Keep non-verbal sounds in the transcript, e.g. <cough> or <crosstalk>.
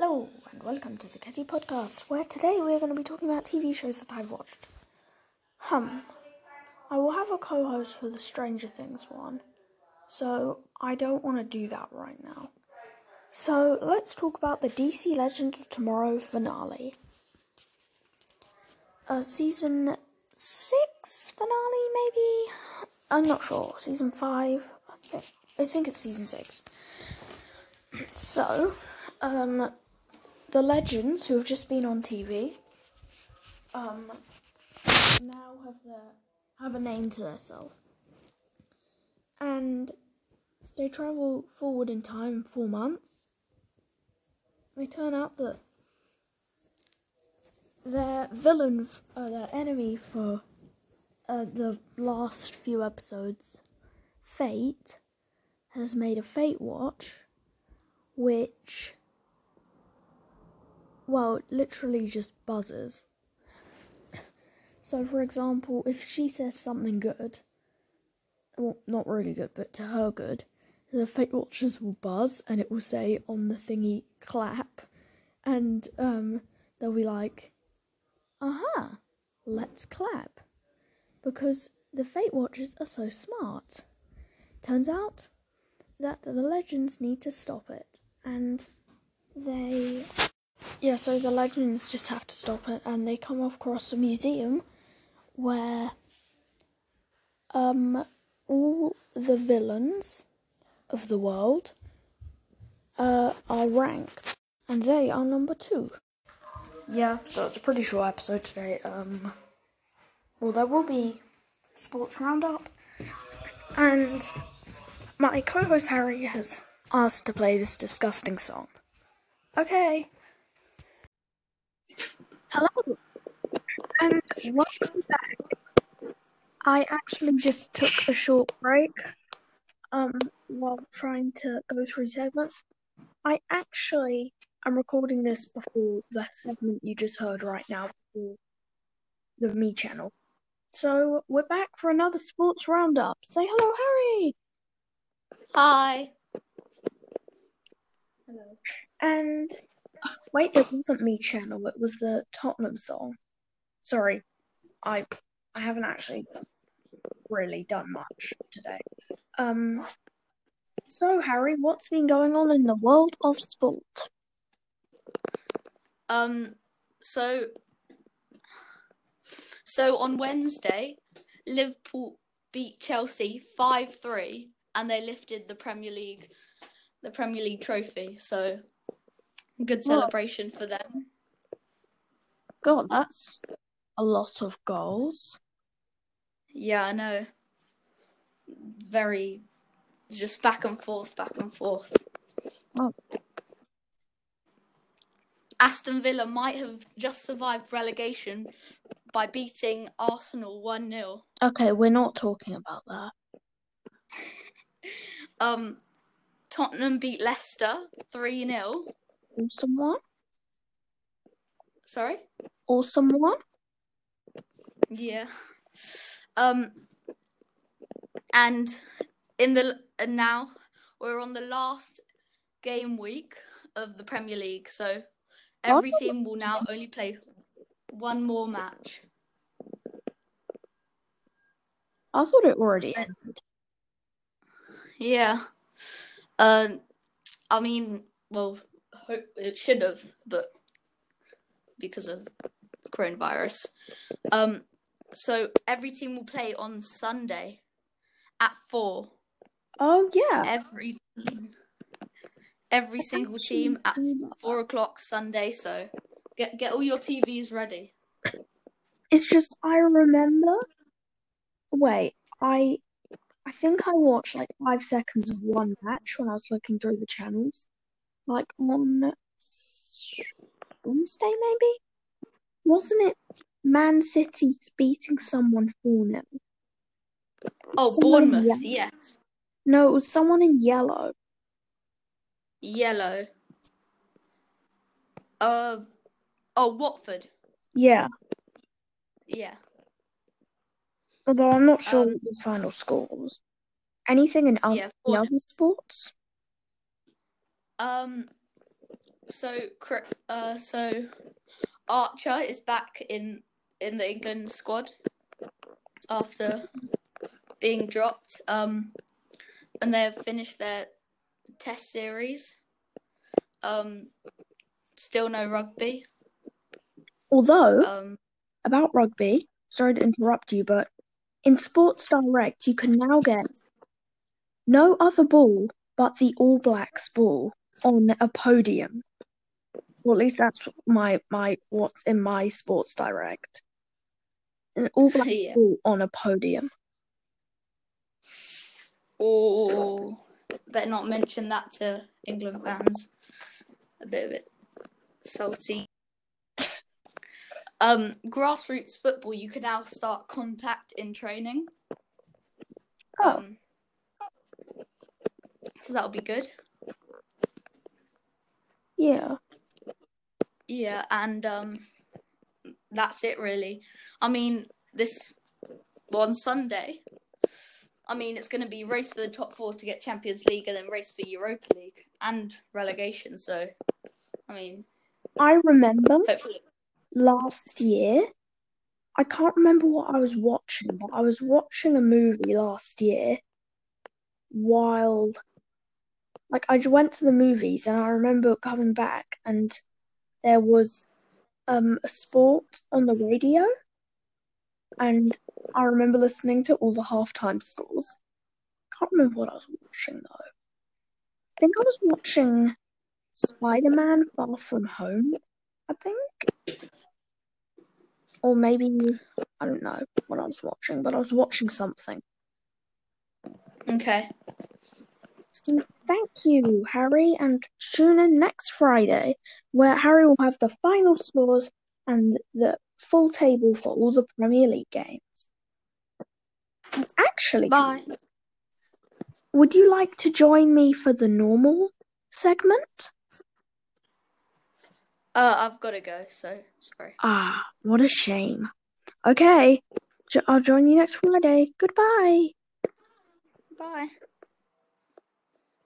Hello, and welcome to the Ketty Podcast, where today we're going to be talking about TV shows that I've watched. Hum, I will have a co host for the Stranger Things one, so I don't want to do that right now. So let's talk about the DC Legend of Tomorrow finale. Uh, season 6 finale, maybe? I'm not sure. Season 5? I think, I think it's season 6. <clears throat> So, um, the legends who have just been on TV um, now have have a name to themselves, and they travel forward in time four months. They turn out that their villain, uh, their enemy for uh, the last few episodes, Fate, has made a Fate Watch, which well, literally just buzzes. So, for example, if she says something good, well, not really good, but to her good, the Fate Watchers will buzz and it will say on the thingy clap, and um, they'll be like, aha, let's clap. Because the Fate Watchers are so smart. Turns out that the legends need to stop it, and they yeah, so the legends just have to stop it, and they come across a museum where um all the villains of the world uh, are ranked, and they are number two. Yeah, so it's a pretty short episode today. Um, well, there will be sports roundup, and my co-host Harry has asked to play this disgusting song. Okay. Hello, and welcome back. I actually just took a short break um, while trying to go through segments. I actually am recording this before the segment you just heard right now, before the Me channel. So we're back for another sports roundup. Say hello, Harry. Hi. Hello. And Wait, it wasn't me channel. It was the Tottenham song. Sorry, I I haven't actually really done much today. Um. So Harry, what's been going on in the world of sport? Um. So. So on Wednesday, Liverpool beat Chelsea five three, and they lifted the Premier League, the Premier League trophy. So Good celebration for them. God, that's a lot of goals. Yeah, I know. Very just back and forth, back and forth. Oh. Aston Villa might have just survived relegation by beating Arsenal 1 0. Okay, we're not talking about that. <laughs> um, Tottenham beat Leicester 3 0 awesome one. Sorry? Awesome one? Yeah. Um and in the and now we're on the last game week of the Premier League, so every team will now only play one more match. I thought it already ended. Yeah. Uh, I mean, well, hope it should have, but because of coronavirus. Um, so every team will play on Sunday at four. Oh yeah. Every team, every single team at four o'clock Sunday. So get get all your TVs ready. It's just I remember. Wait, I I think I watched like five seconds of one match when I was looking through the channels like on Wednesday, maybe? Wasn't it Man City beating someone 4 0? Oh, someone Bournemouth, yes. No, it was someone in yellow. Yellow. Uh, oh, Watford. Yeah. Yeah. Although I'm not sure um, what the final score was. Anything in other, yeah, the other sports? Um, so uh, so Archer is back in in the England squad after being dropped. Um, and they have finished their test series. Um, still no rugby. Although, Um, about rugby, sorry to interrupt you, but in Sports Direct, you can now get no other ball but the All Blacks ball on a podium. Well, at least that's my my what's in my Sports Direct. An All Blacks Yeah. ball on a podium. or better not mention that to England fans. A bit of it salty. Um, grassroots football, you can now start contact in training. Oh. Um, so that'll be good. Yeah. Yeah, and um, that's it really. I mean, this on Sunday. I mean, it's going to be race for the top four to get Champions League, and then race for Europa League and relegation. So, I mean, I remember hopefully, last year. I can't remember what I was watching, but I was watching a movie last year while like I went to the movies and I remember coming back and there was um a sport on the radio and I remember listening to all the halftime scores. Can't remember what I was watching though. I think I was watching Spider-Man Far From Home, I think. Or maybe I don't know what I was watching, but I was watching something. okay. Thank you, Harry, and tune in next Friday, where Harry will have the final scores and the full table for all the Premier League games. And actually, Bye. would you like to join me for the normal segment? Uh, I've got to go. So sorry. Ah, what a shame. Okay, I'll join you next Friday. Goodbye. Bye.